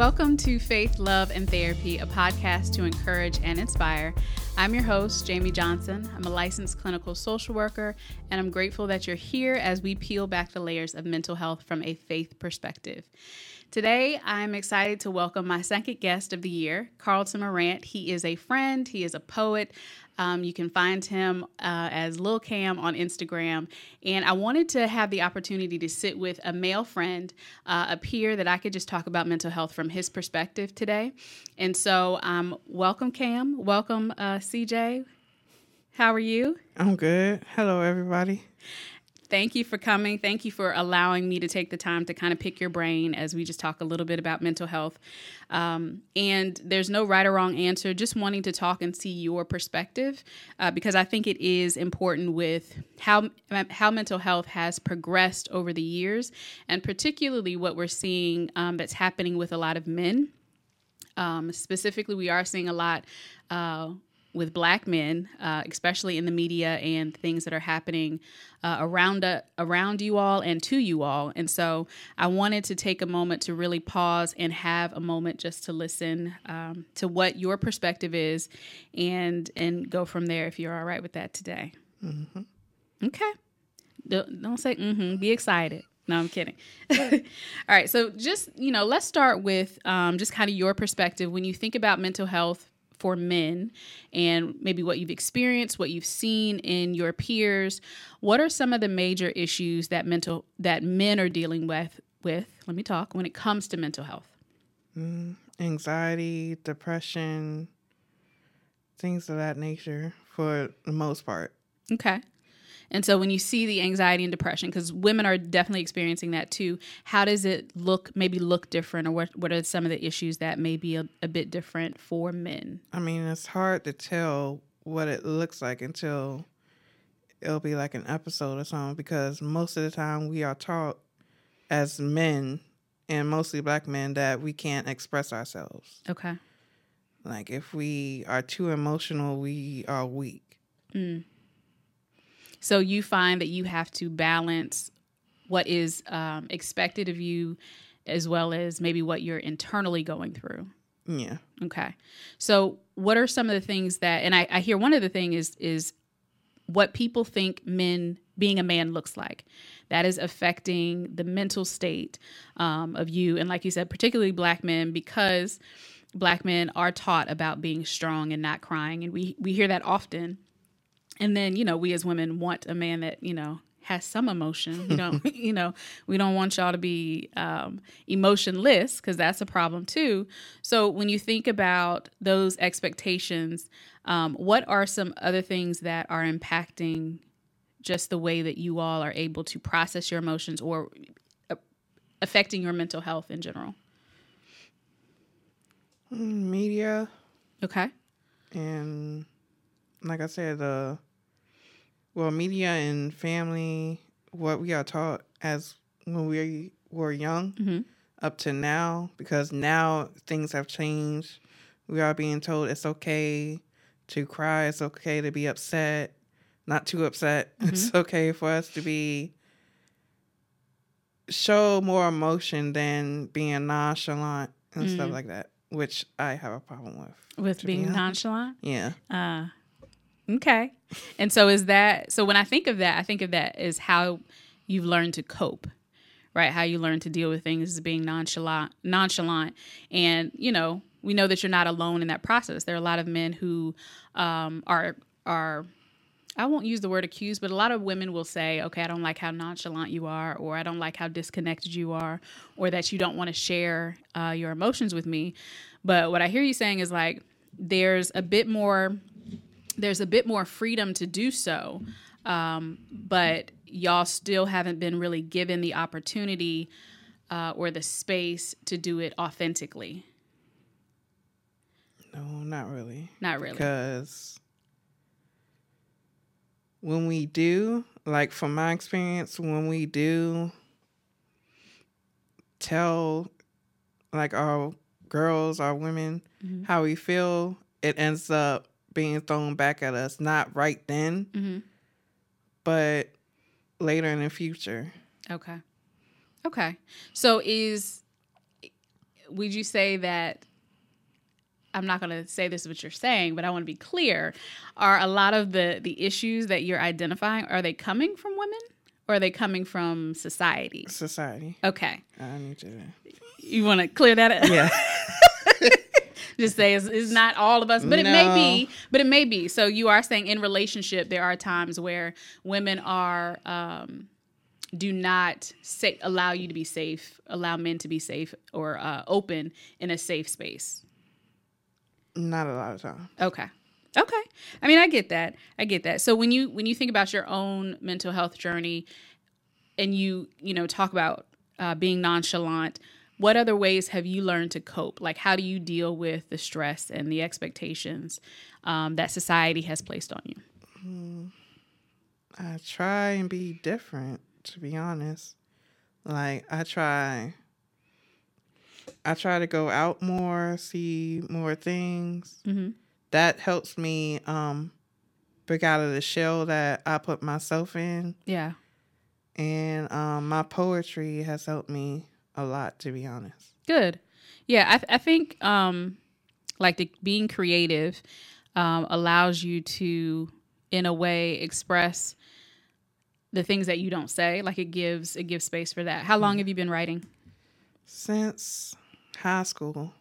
Welcome to Faith, Love, and Therapy, a podcast to encourage and inspire. I'm your host, Jamie Johnson. I'm a licensed clinical social worker, and I'm grateful that you're here as we peel back the layers of mental health from a faith perspective. Today, I'm excited to welcome my second guest of the year, Carlton Morant. He is a friend, he is a poet. Um, you can find him uh, as Lil Cam on Instagram. And I wanted to have the opportunity to sit with a male friend, uh, a peer that I could just talk about mental health from his perspective today. And so, um, welcome, Cam. Welcome, uh, CJ. How are you? I'm good. Hello, everybody thank you for coming. Thank you for allowing me to take the time to kind of pick your brain as we just talk a little bit about mental health. Um, and there's no right or wrong answer, just wanting to talk and see your perspective uh, because I think it is important with how, how mental health has progressed over the years and particularly what we're seeing um, that's happening with a lot of men. Um, specifically, we are seeing a lot uh, with black men, uh, especially in the media and things that are happening uh, around uh, around you all and to you all. And so I wanted to take a moment to really pause and have a moment just to listen um, to what your perspective is, and and go from there. If you're all right with that today. Mm-hmm. Okay. Don't, don't say mm-hmm. Be excited. No, I'm kidding. All right. So, just, you know, let's start with um, just kind of your perspective when you think about mental health for men and maybe what you've experienced, what you've seen in your peers. What are some of the major issues that mental that men are dealing with with, let me talk, when it comes to mental health? Mm, anxiety, depression, things of that nature for the most part. Okay. And so when you see the anxiety and depression, because women are definitely experiencing that too, how does it look, maybe look different, or what, what are some of the issues that may be a, a bit different for men? I mean, it's hard to tell what it looks like until it'll be like an episode or something, because most of the time we are taught as men and mostly black men that we can't express ourselves. Okay. Like if we are too emotional, we are weak. Mm. So you find that you have to balance what is um, expected of you as well as maybe what you're internally going through. Yeah. Okay. So what are some of the things that and I, I hear one of the thing is is what people think men being a man looks like. That is affecting the mental state um, of you. And like you said, particularly black men, because black men are taught about being strong and not crying. And we, we hear that often and then you know we as women want a man that you know has some emotion. We don't you know we don't want y'all to be um, emotionless because that's a problem too. So when you think about those expectations um, what are some other things that are impacting just the way that you all are able to process your emotions or uh, affecting your mental health in general? Mm, media. Okay. And like i said the uh well, media and family, what we are taught as when we were young mm-hmm. up to now, because now things have changed. We are being told it's okay to cry, it's okay to be upset, not too upset. Mm-hmm. It's okay for us to be show more emotion than being nonchalant and mm-hmm. stuff like that, which I have a problem with. With being be nonchalant? Yeah. Uh Okay. And so is that so when I think of that, I think of that as how you've learned to cope. Right? How you learn to deal with things as being nonchalant nonchalant. And, you know, we know that you're not alone in that process. There are a lot of men who um, are are I won't use the word accused, but a lot of women will say, okay, I don't like how nonchalant you are, or I don't like how disconnected you are, or that you don't want to share uh, your emotions with me. But what I hear you saying is like, there's a bit more there's a bit more freedom to do so, um, but y'all still haven't been really given the opportunity uh, or the space to do it authentically. No, not really. Not really. Because when we do, like from my experience, when we do tell like our girls, our women, mm-hmm. how we feel, it ends up being thrown back at us, not right then, mm-hmm. but later in the future. Okay. Okay. So is would you say that I'm not going to say this is what you're saying, but I want to be clear. Are a lot of the the issues that you're identifying are they coming from women or are they coming from society? Society. Okay. I need to. You want to clear that up? Yeah. Just say it's, it's not all of us, but it may be. But it may be. So you are saying in relationship there are times where women are um, do not say allow you to be safe, allow men to be safe or uh, open in a safe space. Not a lot of time. Okay. Okay. I mean, I get that. I get that. So when you when you think about your own mental health journey and you, you know, talk about uh, being nonchalant, what other ways have you learned to cope? Like how do you deal with the stress and the expectations um, that society has placed on you? Mm, I try and be different, to be honest. Like I try I try to go out more, see more things. Mm-hmm. That helps me um, break out of the shell that I put myself in. Yeah. And um, my poetry has helped me a lot, to be honest. Good. Yeah, I, th- I think um, like the, being creative um, allows you to, in a way, express the things that you don't say. Like it gives it gives space for that. How long mm-hmm. have you been writing? Since high school.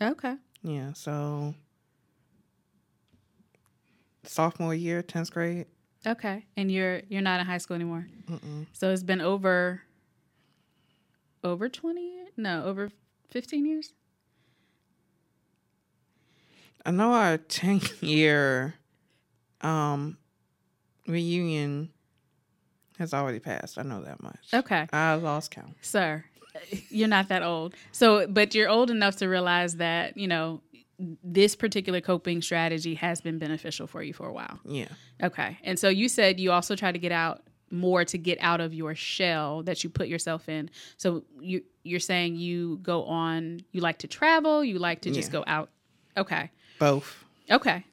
Okay. Yeah, so sophomore year, 10th grade. Okay. And you're you're not in high school anymore. Mm-mm. So it's been over over 20 years? No, over 15 years? I know our 10 year um reunion has already passed. I know that much. Okay. I lost count. Sir, you're not that old. So, but you're old enough to realize that, you know, this particular coping strategy has been beneficial for you for a while. Yeah. Okay. And so you said you also try to get out more to get out of your shell that you put yourself in. So you you're saying you go on you like to travel, you like to just yeah. go out. Okay. Both. Okay.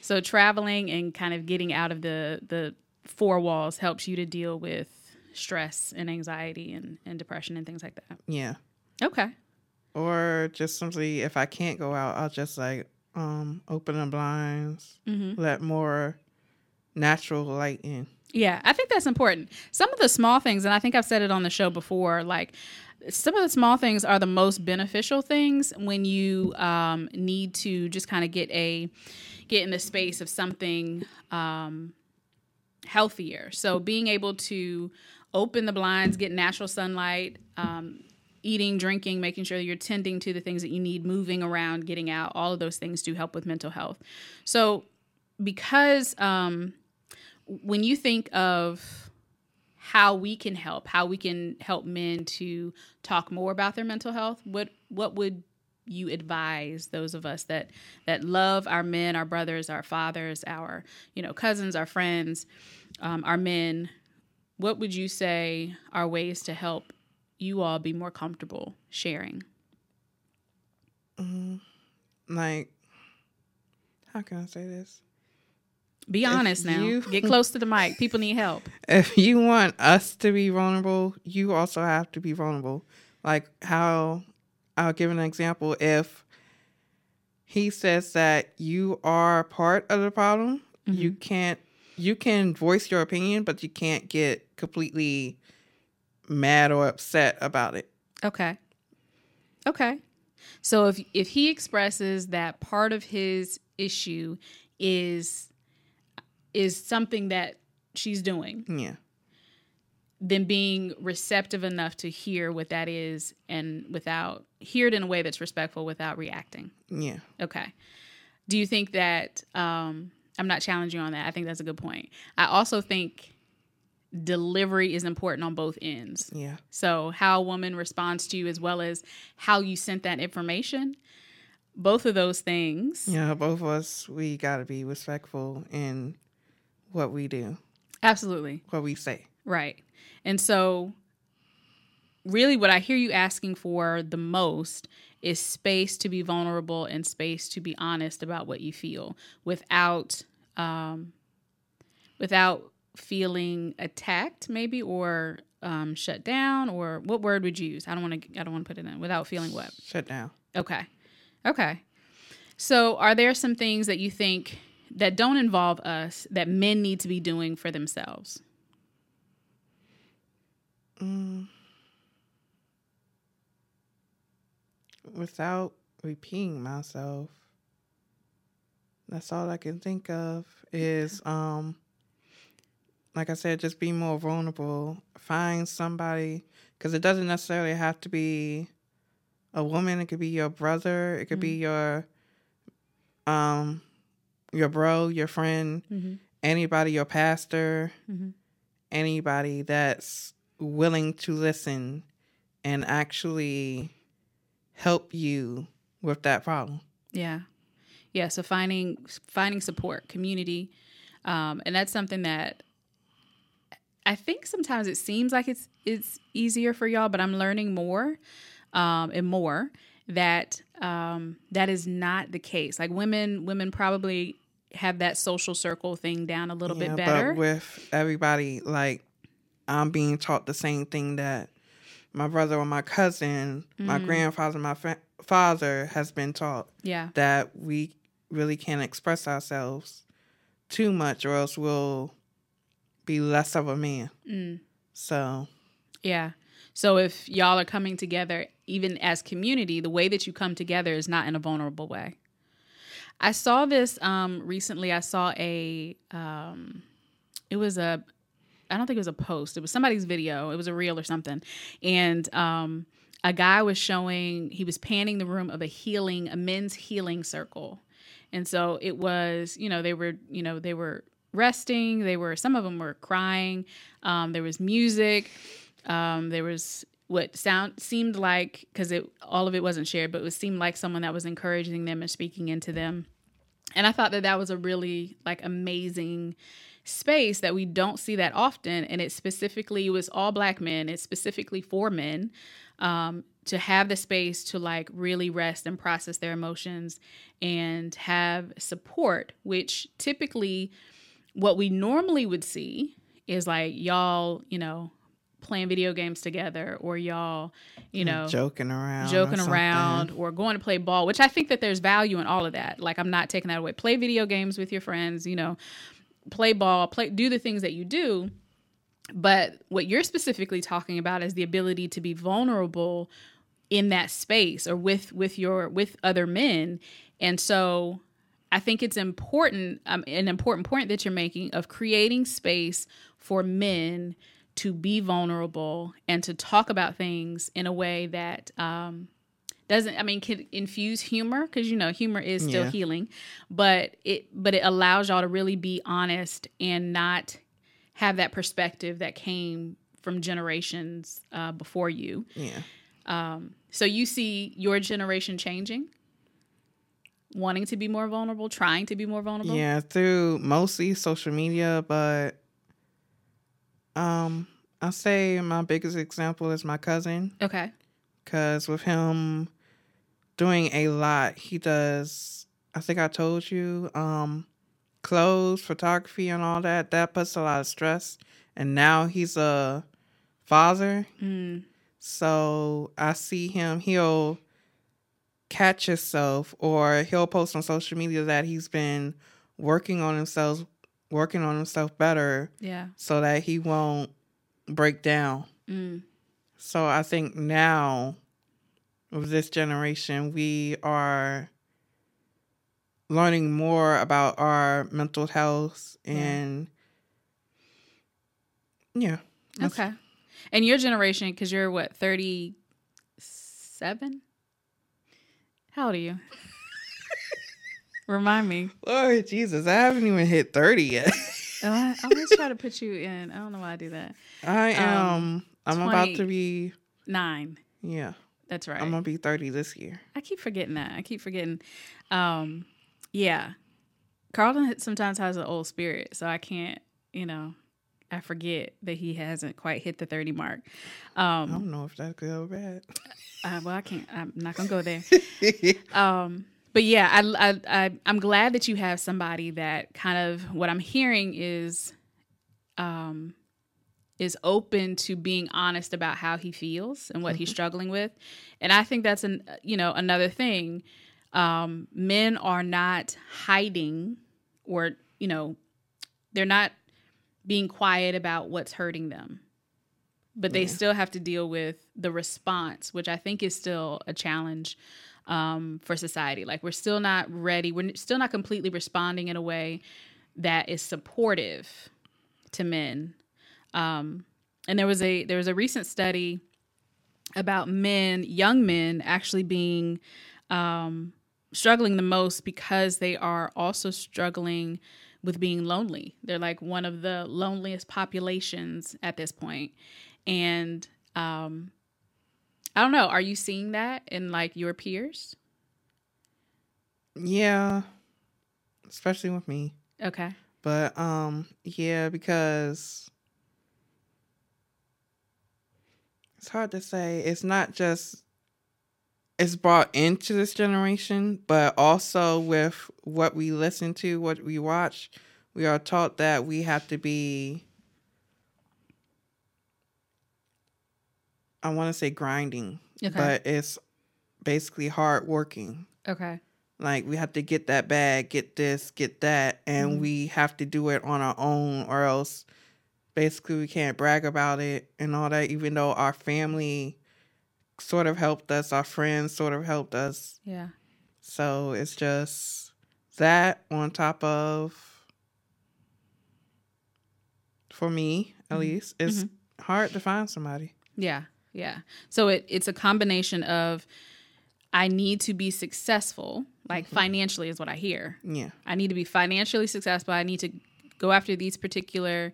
So traveling and kind of getting out of the the four walls helps you to deal with stress and anxiety and, and depression and things like that. Yeah. Okay. Or just simply if I can't go out, I'll just like um open the blinds, mm-hmm. let more natural light in. Yeah, I think that's important. Some of the small things, and I think I've said it on the show before, like some of the small things are the most beneficial things when you um, need to just kind of get a get in the space of something um, healthier. So being able to open the blinds, get natural sunlight, um, eating, drinking, making sure you're tending to the things that you need, moving around, getting out, all of those things do help with mental health. So, because um, when you think of how we can help, how we can help men to talk more about their mental health, what what would you advise those of us that that love our men, our brothers, our fathers, our you know cousins, our friends, um, our men what would you say are ways to help you all be more comfortable sharing? Mm, like, how can I say this? Be honest now. You, Get close to the mic. People need help. If you want us to be vulnerable, you also have to be vulnerable. Like how I'll give an example. If he says that you are part of the problem, mm-hmm. you can't you can voice your opinion, but you can't get completely mad or upset about it. Okay. Okay. So if if he expresses that part of his issue is is something that she's doing. Yeah. Then being receptive enough to hear what that is and without hear it in a way that's respectful without reacting. Yeah. Okay. Do you think that um I'm not challenging you on that. I think that's a good point. I also think delivery is important on both ends. Yeah. So how a woman responds to you as well as how you sent that information. Both of those things. Yeah, both of us we got to be respectful in what we do. Absolutely. What we say. Right. And so really what I hear you asking for the most is space to be vulnerable and space to be honest about what you feel without um, without feeling attacked maybe or um, shut down, or what word would you use? I don't want to. I don't want to put it in without feeling what. Shut down. Okay. Okay. So, are there some things that you think that don't involve us that men need to be doing for themselves? Mm. Without repeating myself, that's all I can think of is um like I said, just be more vulnerable. Find somebody because it doesn't necessarily have to be a woman. It could be your brother. It could mm-hmm. be your um your bro, your friend, mm-hmm. anybody, your pastor, mm-hmm. anybody that's willing to listen and actually help you with that problem. Yeah. Yeah. So finding finding support, community. Um, and that's something that I think sometimes it seems like it's it's easier for y'all, but I'm learning more um, and more that um, that is not the case. Like women, women probably have that social circle thing down a little yeah, bit better. But with everybody, like I'm being taught the same thing that my brother or my cousin, mm. my grandfather, my fa- father has been taught. Yeah, that we really can't express ourselves too much, or else we'll be less of a man. Mm. So, yeah. So if y'all are coming together, even as community, the way that you come together is not in a vulnerable way. I saw this um, recently. I saw a, um, it was a, I don't think it was a post. It was somebody's video. It was a reel or something, and um, a guy was showing. He was panning the room of a healing, a men's healing circle, and so it was. You know, they were. You know, they were resting. They were some of them were crying. Um, there was music. Um, there was what sound seemed like because it all of it wasn't shared, but it seemed like someone that was encouraging them and speaking into them. And I thought that that was a really like amazing space that we don't see that often. And it specifically was all black men. It's specifically for men um, to have the space to like really rest and process their emotions and have support, which typically what we normally would see is like y'all, you know, playing video games together or y'all, you know, joking around, joking or around or going to play ball, which I think that there's value in all of that. Like I'm not taking that away. Play video games with your friends, you know, play ball, play do the things that you do. But what you're specifically talking about is the ability to be vulnerable in that space or with with your with other men. And so I think it's important, um, an important point that you're making of creating space for men to be vulnerable and to talk about things in a way that um, doesn't i mean can infuse humor because you know humor is still yeah. healing but it but it allows y'all to really be honest and not have that perspective that came from generations uh, before you yeah um, so you see your generation changing wanting to be more vulnerable, trying to be more vulnerable? Yeah, through mostly social media, but um I'll say my biggest example is my cousin. Okay. Cuz with him doing a lot, he does I think I told you um clothes, photography and all that. That puts a lot of stress. And now he's a father. Mm. So I see him, he'll catch himself or he'll post on social media that he's been working on himself working on himself better yeah. so that he won't break down. Mm. so i think now with this generation we are learning more about our mental health and yeah, yeah okay. And your generation because you're what 37 how old are you? Remind me. Lord Jesus, I haven't even hit 30 yet. oh, I always try to put you in. I don't know why I do that. I um, am. Um, I'm about to be nine. Yeah. That's right. I'm gonna be 30 this year. I keep forgetting that. I keep forgetting. Um, yeah. Carlton sometimes has an old spirit, so I can't, you know, I forget that he hasn't quite hit the 30 mark. Um, I don't know if that's good or bad. Uh, well, I can't. I'm not gonna go there. um, but yeah, I, I, I, I'm glad that you have somebody that kind of what I'm hearing is, um, is open to being honest about how he feels and what mm-hmm. he's struggling with. And I think that's an you know another thing. Um, men are not hiding or you know they're not being quiet about what's hurting them but they yeah. still have to deal with the response which i think is still a challenge um, for society. Like we're still not ready we're still not completely responding in a way that is supportive to men. Um, and there was a there was a recent study about men, young men, actually being um, struggling the most because they are also struggling with being lonely. They're like one of the loneliest populations at this point, and um, I don't know. Are you seeing that in like your peers? Yeah, especially with me. Okay. But um, yeah, because it's hard to say. It's not just it's brought into this generation, but also with what we listen to, what we watch, we are taught that we have to be I want to say grinding, okay. but it's basically hard working. Okay. Like we have to get that bag, get this, get that, and mm-hmm. we have to do it on our own, or else basically we can't brag about it and all that. Even though our family sort of helped us, our friends sort of helped us. Yeah. So it's just that on top of, for me at mm-hmm. least, it's mm-hmm. hard to find somebody. Yeah, yeah. So it it's a combination of I need to be successful like mm-hmm. financially is what I hear. Yeah. I need to be financially successful. I need to go after these particular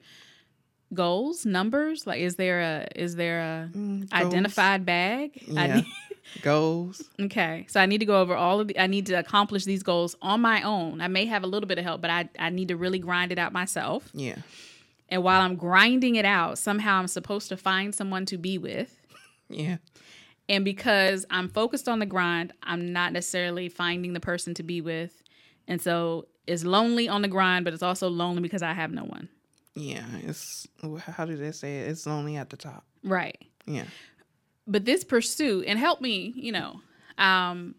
goals, numbers. Like, is there a is there a mm, identified bag? Yeah. Need... goals. Okay, so I need to go over all of the. I need to accomplish these goals on my own. I may have a little bit of help, but I I need to really grind it out myself. Yeah. And while I'm grinding it out, somehow I'm supposed to find someone to be with. Yeah. And because I'm focused on the grind, I'm not necessarily finding the person to be with. And so it's lonely on the grind, but it's also lonely because I have no one. Yeah, it's how do they say it? It's lonely at the top. Right. Yeah. But this pursuit and help me, you know, um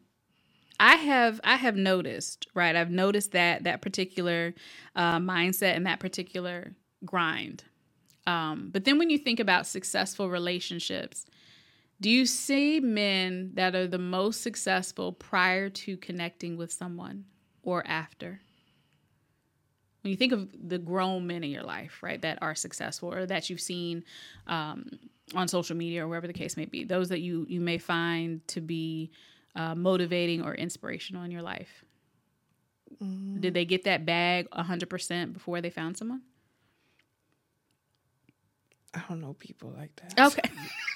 I have I have noticed, right? I've noticed that that particular uh, mindset and that particular grind. Um, but then when you think about successful relationships, do you see men that are the most successful prior to connecting with someone or after? When you think of the grown men in your life, right, that are successful or that you've seen um, on social media or wherever the case may be, those that you you may find to be uh, motivating or inspirational in your life, mm. did they get that bag hundred percent before they found someone? I don't know people like that. Okay.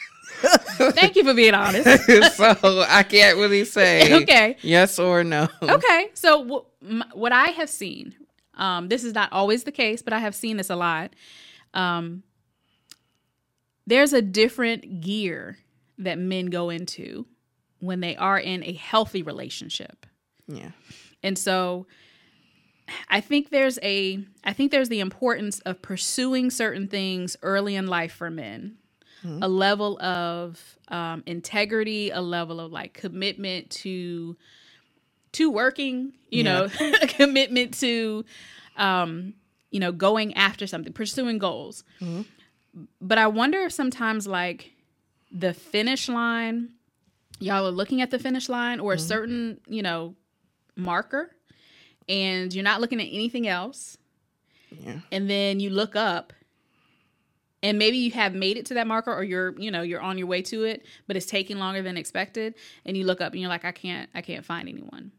Thank you for being honest. so I can't really say okay yes or no. Okay, so w- m- what I have seen, um, this is not always the case, but I have seen this a lot. Um, there's a different gear that men go into when they are in a healthy relationship. Yeah, and so I think there's a I think there's the importance of pursuing certain things early in life for men mm-hmm. a level of um, integrity, a level of like commitment to to working, you yeah. know, a commitment to um, you know, going after something, pursuing goals. Mm-hmm. But I wonder if sometimes like the finish line, y'all are looking at the finish line or a mm-hmm. certain, you know, marker and you're not looking at anything else. Yeah. And then you look up and maybe you have made it to that marker or you're you know you're on your way to it but it's taking longer than expected. And you look up and you're like i can't i can't find anyone.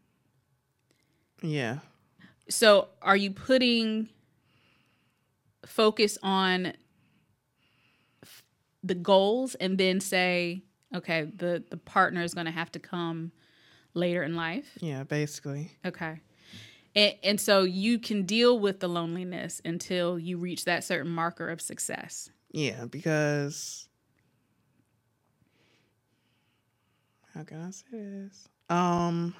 Yeah. So are you putting focus on the goals and then say okay the the partner is going to have to come later in life? Yeah basically. Okay and, and so you can deal with the loneliness until you reach that certain marker of success. Yeah, because how can I say this? Um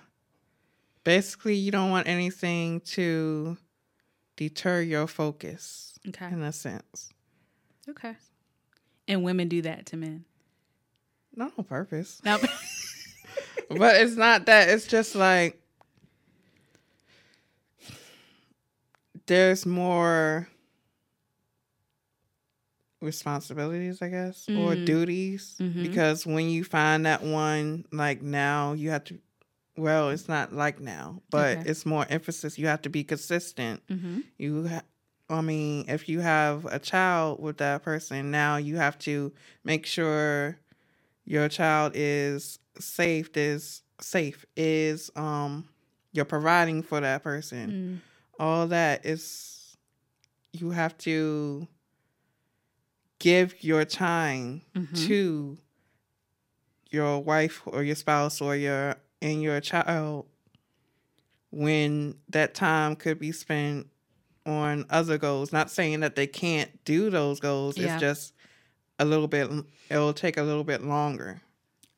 basically you don't want anything to deter your focus. Okay. In a sense. Okay. And women do that to men. Not on purpose. No. but it's not that. It's just like there's more responsibilities, I guess, or Mm. duties. Mhm. Because when you find that one, like now, you have to. Well, it's not like now, but Okay. it's more emphasis. You have to be consistent. hmm You, ha- I mean, if you have a child with that person, now you have to make sure your child is safe. Is safe. Is um, you're providing for that person. Mm. All that is, you have to give your time Mhm. to your wife or your spouse or your and your child when that time could be spent on other goals not saying that they can't do those goals Yeah. it's just a little bit it'll take a little bit longer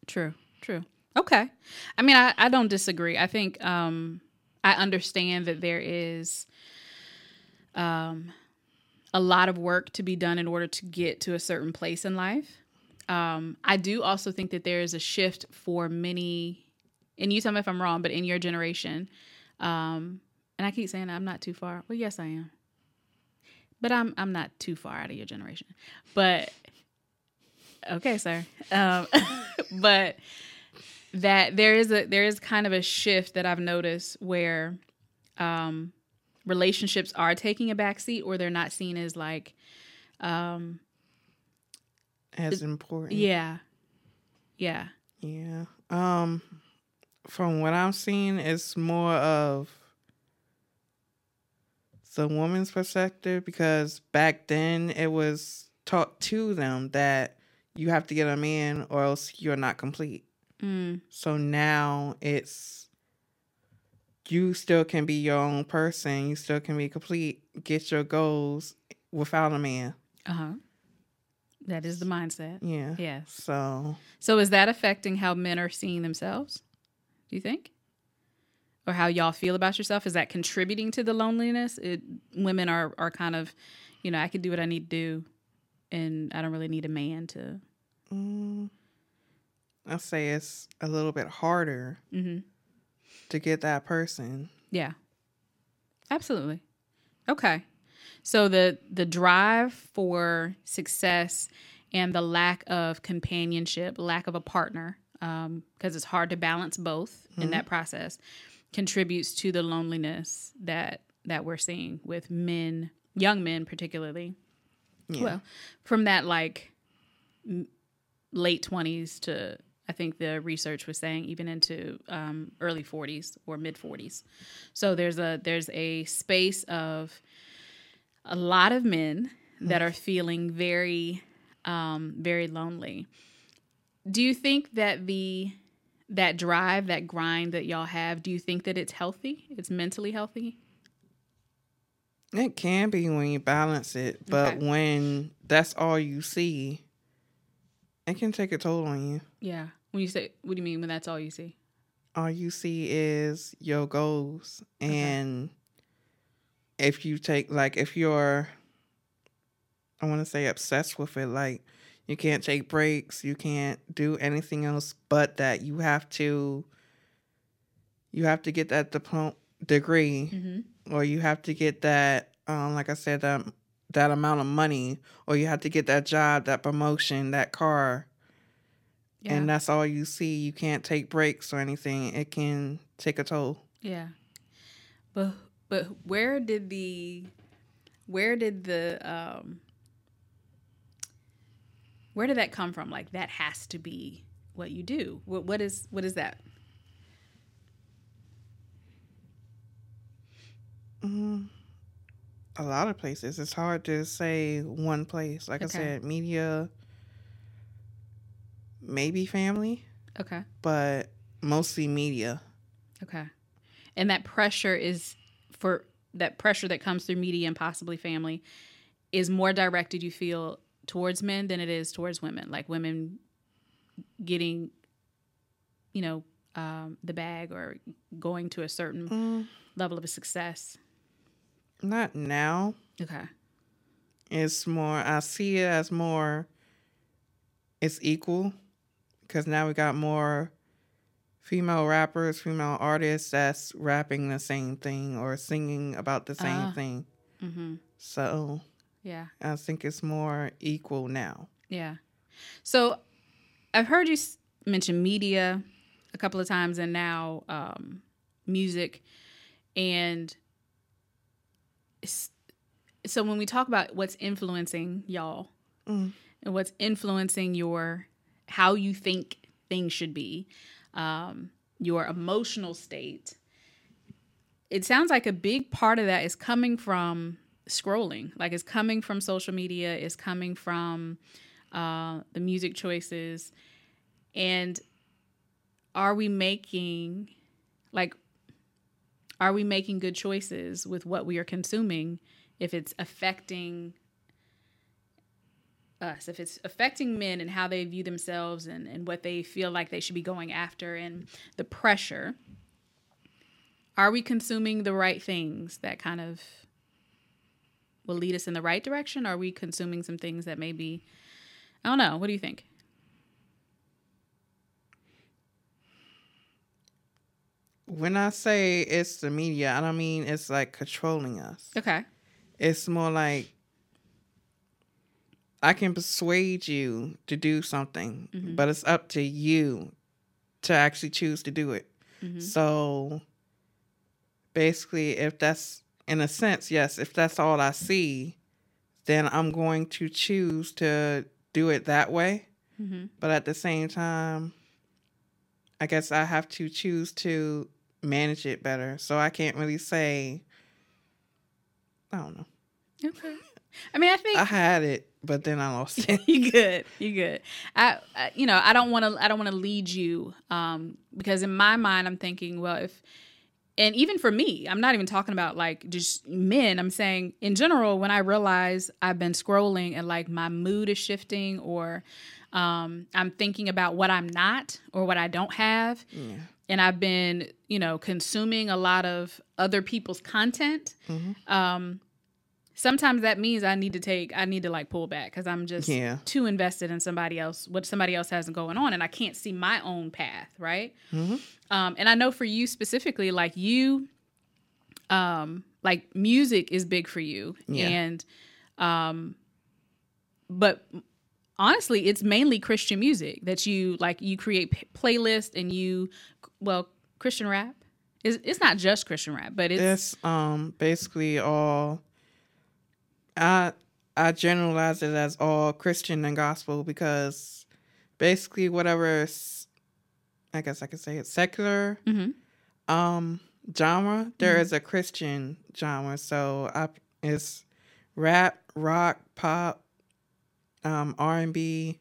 True, true. Okay. I mean, I, I don't disagree. I think um, I understand that there is um, a lot of work to be done in order to get to a certain place in life. Um, I do also think that there is a shift for many, and you tell me if I'm wrong, but in your generation, um, and I keep saying I'm not too far. Well, yes, I am, but I'm I'm not too far out of your generation. But okay, sir. Um, but that there is a there is kind of a shift that I've noticed where um, relationships are taking a backseat or they're not seen as like um, as important yeah yeah Yeah. Um from what I'm seeing it's more of the woman's perspective because back then it was taught to them that you have to get a man or else you're not complete. Mm, So now it's you still can be your own person, you still can be complete, get your goals without a man. uh-huh. That is the mindset. Yeah. yes. So so is that affecting how men are seeing themselves do you think? Or how y'all feel about yourself? Is that contributing to the loneliness? It, women are are kind of you know i can do what i need to do and i don't really need a man to mm, I'll say it's a little bit harder hmm to get that person. Yeah. Absolutely. Okay. So the the drive for success and the lack of companionship, lack of a partner, because it's hard to balance both in that process, contributes to the loneliness that that we're seeing with men, young men particularly. Yeah. Well, from that like m- late twenties to I think the research was saying even into um, early forties or mid forties. So there's a there's a space of a lot of men that are feeling very um, very lonely. Do you think that the that drive, that grind that y'all have, do you think that it's healthy? It's mentally healthy? It can be when you balance it, but Okay. when that's all you see, it can take a toll on you. Yeah. When you say, what do you mean when that's all you see? All you see is your goals. And if you take, like, if you're, I want to say obsessed with it, like, you can't take breaks, you can't do anything else but that. You have to, you have to get that diploma degree. Mm-hmm. or you have to get that um like i said that that amount of money or you have to get that job that promotion that car Yeah. and that's all you see you can't take breaks or anything it can take a toll Yeah. But but where did the where did the um where did that come from? Like that has to be what you do. What what is what is that? mm, a lot of places it's hard to say one place like Okay. i said media maybe family Okay. but mostly media Okay. And that pressure is for that pressure that comes through media and possibly family is more directed you feel towards men than it is towards women. Like women getting you know, um, the bag or going to a certain mm, level of success. Not now Okay. It's more, I see it as more it's equal because now we got more female rappers, female artists that's rapping the same thing or singing about the same Ah. thing. Mm-hmm. So Yeah. I think it's more equal now. Yeah. So I've heard you mention media a couple of times and now um, music. And so when we talk about what's influencing y'all Mm. and what's influencing your how you think things should be, um, your emotional state, it sounds like a big part of that is coming from scrolling. Like it's coming from social media, it's coming from uh, the music choices. And are we making, like, are we making good choices with what we are consuming if it's affecting us, if it's affecting men and how they view themselves and, and what they feel like they should be going after and the pressure? Are we consuming the right things that kind of will lead us in the right direction? Are we consuming some things that maybe, I don't know. What do you think? When I say it's the media, I don't mean it's like controlling us. Okay. It's more like I can persuade you to do something, but it's up to you to actually choose to do it. So basically, if that's in a sense, yes, if that's all I see, then I'm going to choose to do it that way. Mm-hmm. But at the same time, I guess I have to choose to manage it better. So I can't really say, I don't know. Okay. I mean, I think I had it, but then I lost it. you good. You good. I, I you know, I don't want to I don't want to lead you um because in my mind I'm thinking, well, if and even for me, I'm not even talking about like just men. I'm saying in general when I realize I've been scrolling and like my mood is shifting or um I'm thinking about what I'm not or what I don't have Yeah. And I've been, you know, consuming a lot of other people's content. Mhm. Um, sometimes that means I need to take, I need to like pull back because I'm just Yeah. too invested in somebody else, what somebody else has going on, and I can't see my own path, right? Mhm. Um, and I know for you specifically, like you, um, like music is big for you, Yeah. and um, but honestly, it's mainly Christian music that you like. You create p- playlists and you, well, Christian rap. It's, it's not just Christian rap, but it's It's um basically all I I generalize it as all Christian and gospel because basically whatever I guess I could say it's secular Mhm. um genre, there is a Christian genre. So I it's rap, rock, pop, um R and B,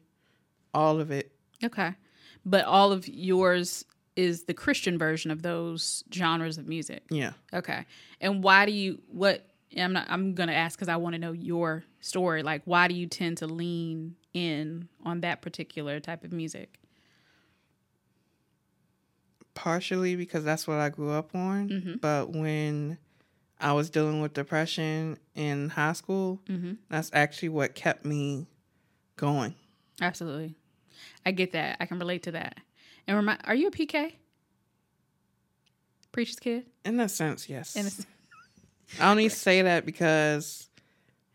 all of it. okay. But all of yours is the Christian version of those genres of music. Yeah. Okay. And why do you what I'm not I'm going to ask cuz I want to know your story. Like why do you tend to lean in on that particular type of music? partially because that's what I grew up on. Mhm. But when I was dealing with depression in high school, Mhm. that's actually what kept me going. Absolutely. I get that. I can relate to that. And remind are you a PK? Preacher's kid? In a sense, yes. In a, I only say that because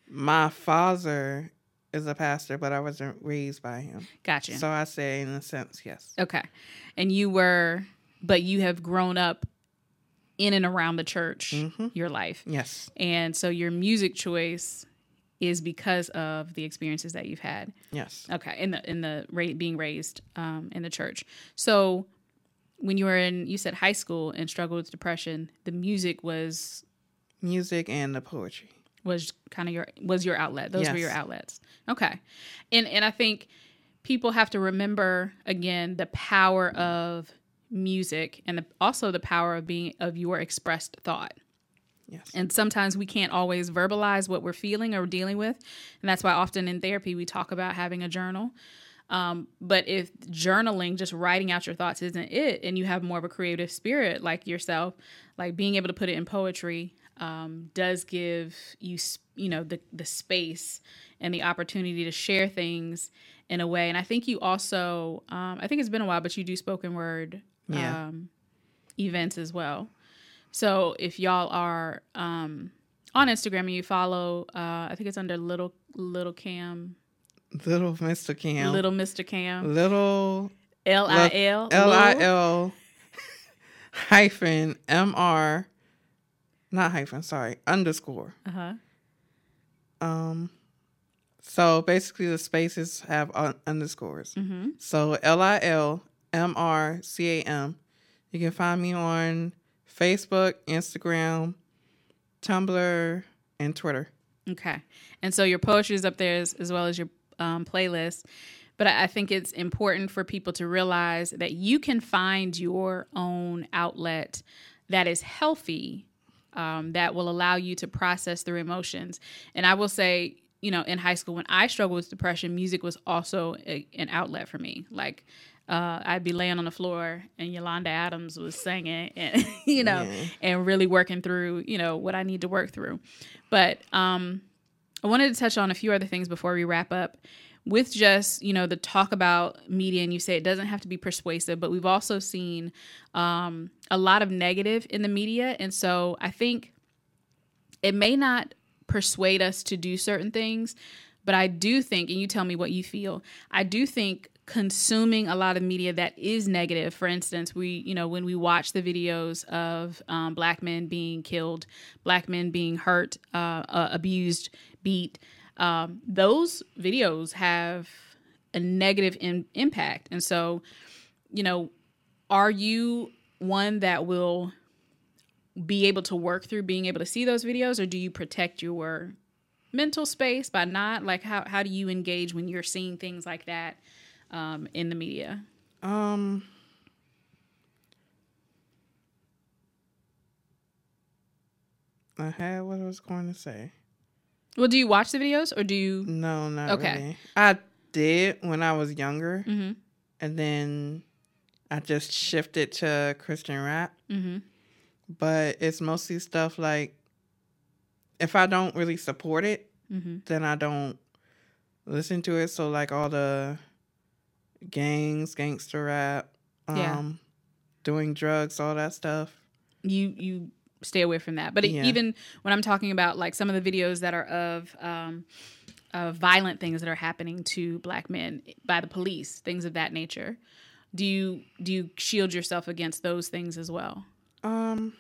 my father is a pastor, but I wasn't raised by him. gotcha. So I say, in a sense, yes. Okay. And you were, but you have grown up in and around the church Mhm. your life. Yes. And so your music choice is because of the experiences that you've had. Yes. Okay. In the, in the ra- being raised um, in the church. So when you were in, you said high school and struggled with depression, the music was, Music and the poetry. was kind of your, was your outlet. Those were your outlets. Okay. And, and I think people have to remember again the power of music and the, also the power of being of your expressed thought Yes. and sometimes we can't always verbalize what we're feeling or dealing with and that's why often in therapy we talk about having a journal um, but if journaling just writing out your thoughts isn't it and you have more of a creative spirit like yourself like being able to put it in poetry um, does give you you know the, the space and the opportunity to share things in a way. And I think you also, um, I think it's been a while, but you do spoken word Yeah. um, events as well. So if y'all are um, on Instagram and you follow, uh, I think it's under little little Cam, Little Mr. Cam. little Mr. Cam, Little L I L L I L hyphen M R, not hyphen, sorry, underscore. Uh huh. Um, so basically the spaces have un- underscores. Mm-hmm. So L I L M R C A M. You can find me on Facebook, Instagram, Tumblr, and Twitter. Okay. And so your poetry is up there as, as well as your um, playlist. But I I think it's important for people to realize that you can find your own outlet that is healthy, um, that will allow you to process through emotions. And I will say, you know, in high school, when I struggled with depression, music was also a, an outlet for me. Like, uh, I'd be laying on the floor and Yolanda Adams was singing, and you know, Yeah. and really working through, you know, what I need to work through. But um, I wanted to touch on a few other things before we wrap up. With just you know the talk about media, and you say it doesn't have to be persuasive, but we've also seen um, a lot of negative in the media, and so I think it may not persuade us to do certain things, but I do think, and you tell me what you feel, I do think consuming a lot of media that is negative, for instance, we, you know, when we watch the videos of um, black men being killed, black men being hurt, uh, uh, abused, beat, um, those videos have a negative in- impact. And so, you know, are you one that will be able to work through being able to see those videos or do you protect your mental space by not like how, how do you engage when you're seeing things like that um, in the media Um, I had what I was going to say. well do you watch the videos or do you No, not Okay. really. I did when I was younger, Mhm. and then I just shifted to Christian rap. mm-hmm. But it's mostly stuff like if I don't really support it, Mm-hmm. then I don't listen to it. So like all the gangs, gangster rap, um, Yeah. doing drugs, all that stuff. you you stay away from that but it- Yeah. even when i'm talking about like some of the videos that are of um of violent things that are happening to black men by the police things of that nature do you do you shield yourself against those things as well Um,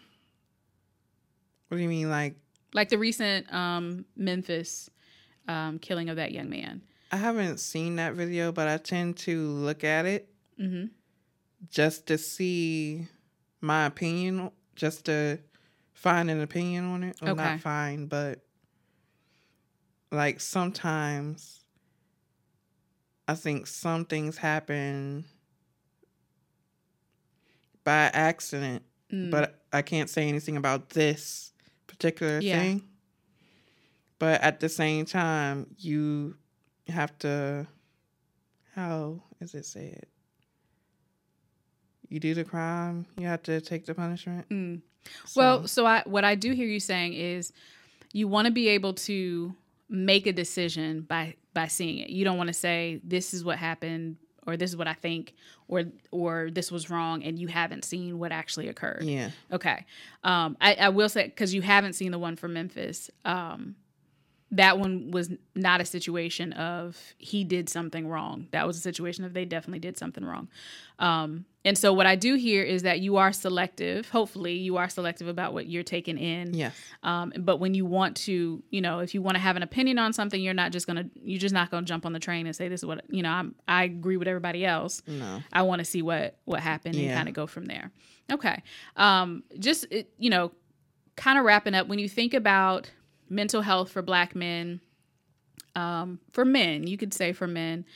what do you mean? Like like the recent um memphis um killing of that young man I haven't seen that video, but I tend to look at it mm-hmm just to see my opinion, just to find an opinion on it. Well, Okay. not find, but like sometimes I think some things happen by accident, Mm. but I can't say anything about this particular Yeah. thing. But at the same time, you have to, how is it said? You do the crime, you have to take the punishment. Mm. So- Well, so I what I do hear you saying is you want to be able to make a decision by by seeing it. You don't want to say this is what happened or this is what I think or or this was wrong and you haven't seen what actually occurred. yeah, Okay. Um, I, I will say because you haven't seen the one from Memphis. Um, that one was not a situation of he did something wrong. That was a situation of they definitely did something wrong. Um, and so what I do here is that you are selective. Hopefully, you are selective about what you're taking in. yes, Um, but when you want to, you know, if you want to have an opinion on something, you're not just gonna, you're just not gonna jump on the train and say this is what you know. I'm, I agree with everybody else. no, I want to see what what happened and kind of go from there. Okay. Um, just it, you know, kind of wrapping up. When you think about mental health for Black men, um, for men, you could say for men.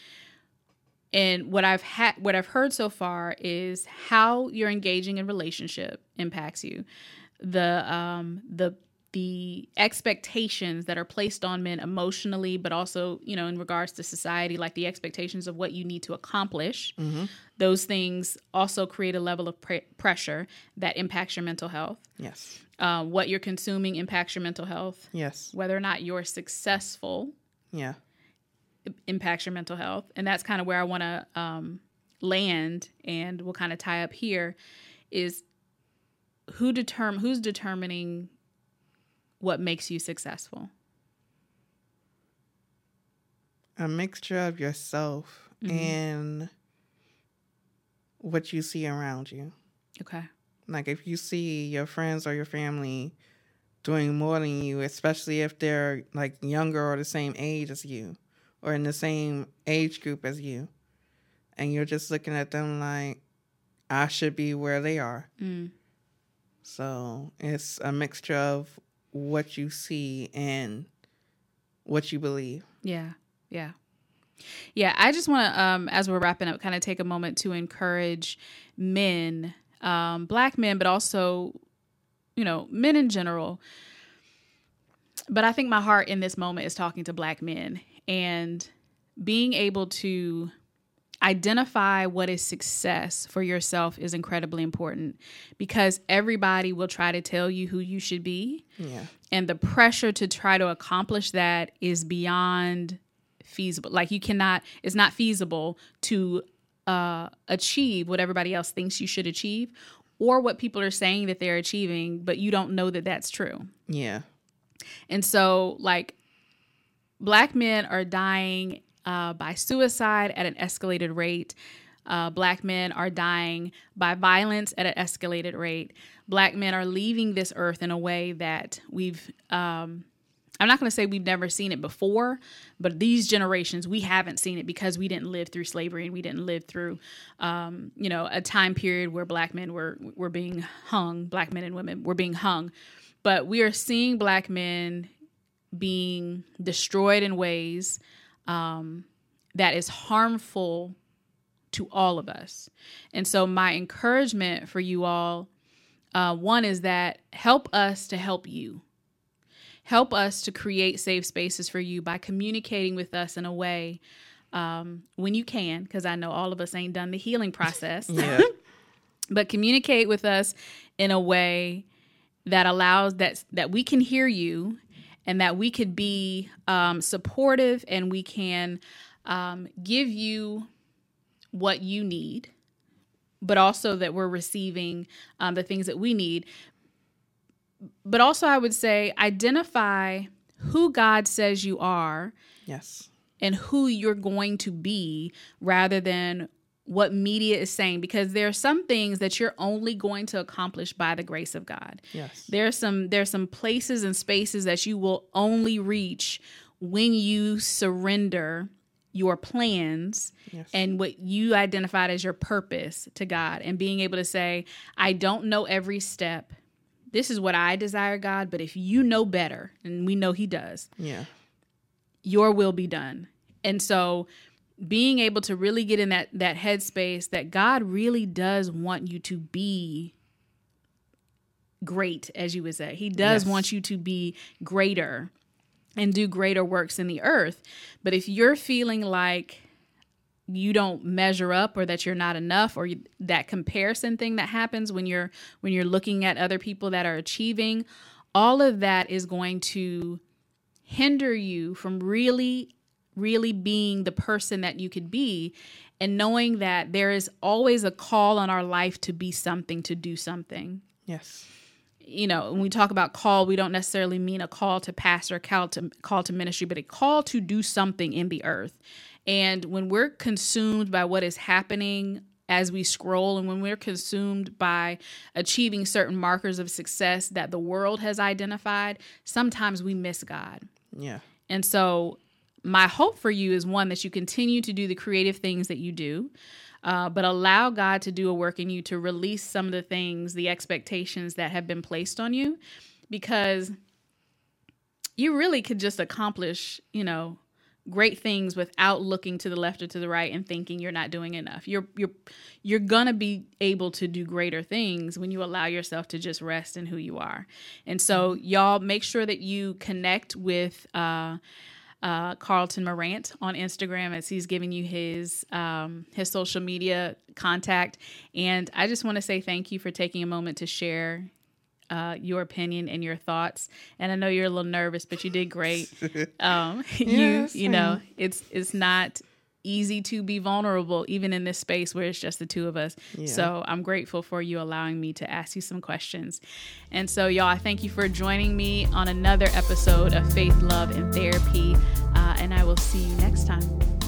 And what I've had, what I've heard so far is how you're engaging in relationship impacts you. The um, the the expectations that are placed on men emotionally, but also you know in regards to society, like the expectations of what you need to accomplish. hmm Those things also create a level of pre- pressure that impacts your mental health. yes, Uh, what you're consuming impacts your mental health. yes, Whether or not you're successful yeah, impacts your mental health, and that's kind of where I want to um, land, and we'll kind of tie up here. Is who determine who's determining what makes you successful? A mixture of yourself mm-hmm. and what you see around you. Okay. Like if you see your friends or your family doing more than you, especially if they're like younger or the same age as you or in the same age group as you, and you're just looking at them like, I should be where they are. Mm. So it's a mixture of what you see and what you believe. Yeah. Yeah. Yeah, I just want to, um, as we're wrapping up, kind of take a moment to encourage men, um, black men, but also, you know, men in general. But I think my heart in this moment is talking to black men and being able to identify what is success for yourself is incredibly important because everybody will try to tell you who you should be. Yeah. And the pressure to try to accomplish that is beyond feasible. Like you cannot it's not feasible to uh achieve what everybody else thinks you should achieve or what people are saying that they're achieving, but you don't know that that's true. Yeah. And so like black men are dying uh, by suicide at an escalated rate. Uh, black men are dying by violence at an escalated rate. Black men are leaving this earth in a way that we've, um, I'm not going to say we've never seen it before, but these generations, we haven't seen it because we didn't live through slavery and we didn't live through, um, you know, a time period where black men were, were being hung, black men and women were being hung. But we are seeing black men being destroyed in ways um, that is harmful to all of us. And so, my encouragement for you all uh, one is that help us to help you. Help us to create safe spaces for you by communicating with us in a way um, when you can, because I know all of us ain't done the healing process. yeah. but communicate with us in a way that allows that that we can hear you and that we could be um, supportive and we can um, give you what you need, but also that we're receiving um, the things that we need. But also, I would say identify who God says you are. Yes. And who you're going to be rather than what media is saying because there are some things that you're only going to accomplish by the grace of God. Yes. There's some there's some places and spaces that you will only reach when you surrender your plans yes. and what you identified as your purpose to God and being able to say, I don't know every step. This is what I desire, God, but if you know better, and we know He does, yeah, your will be done. And so being able to really get in that that headspace that God really does want you to be great, as you would say. He does yes. want you to be greater and do greater works in the earth. But if you're feeling like you don't measure up or that you're not enough or you, that comparison thing that happens when you're when you're looking at other people that are achieving all of that is going to hinder you from really really being the person that you could be and knowing that there is always a call on our life to be something, to do something. Yes. You know, when we talk about call, we don't necessarily mean a call to pastor, call to call to ministry, but a call to do something in the earth. And when we're consumed by what is happening as we scroll and when we're consumed by achieving certain markers of success that the world has identified, sometimes we miss God. Yeah. And so my hope for you is one that you continue to do the creative things that you do. Uh, but allow God to do a work in you to release some of the things, the expectations that have been placed on you, because you really could just accomplish, you know, great things without looking to the left or to the right and thinking you're not doing enough. You're you're you're going to be able to do greater things when you allow yourself to just rest in who you are. And so y'all make sure that you connect with uh uh, Carlton Morant on Instagram as he's giving you his um, his social media contact. And I just want to say thank you for taking a moment to share uh, your opinion and your thoughts. And I know you're a little nervous, but you did great. Um, Yes, you you know it's it's not easy to be vulnerable even in this space where it's just the two of us. Yeah. So I'm grateful for you allowing me to ask you some questions. And so y'all, I thank you for joining me on another episode of Faith, Love, and Therapy. Uh, and I will see you next time.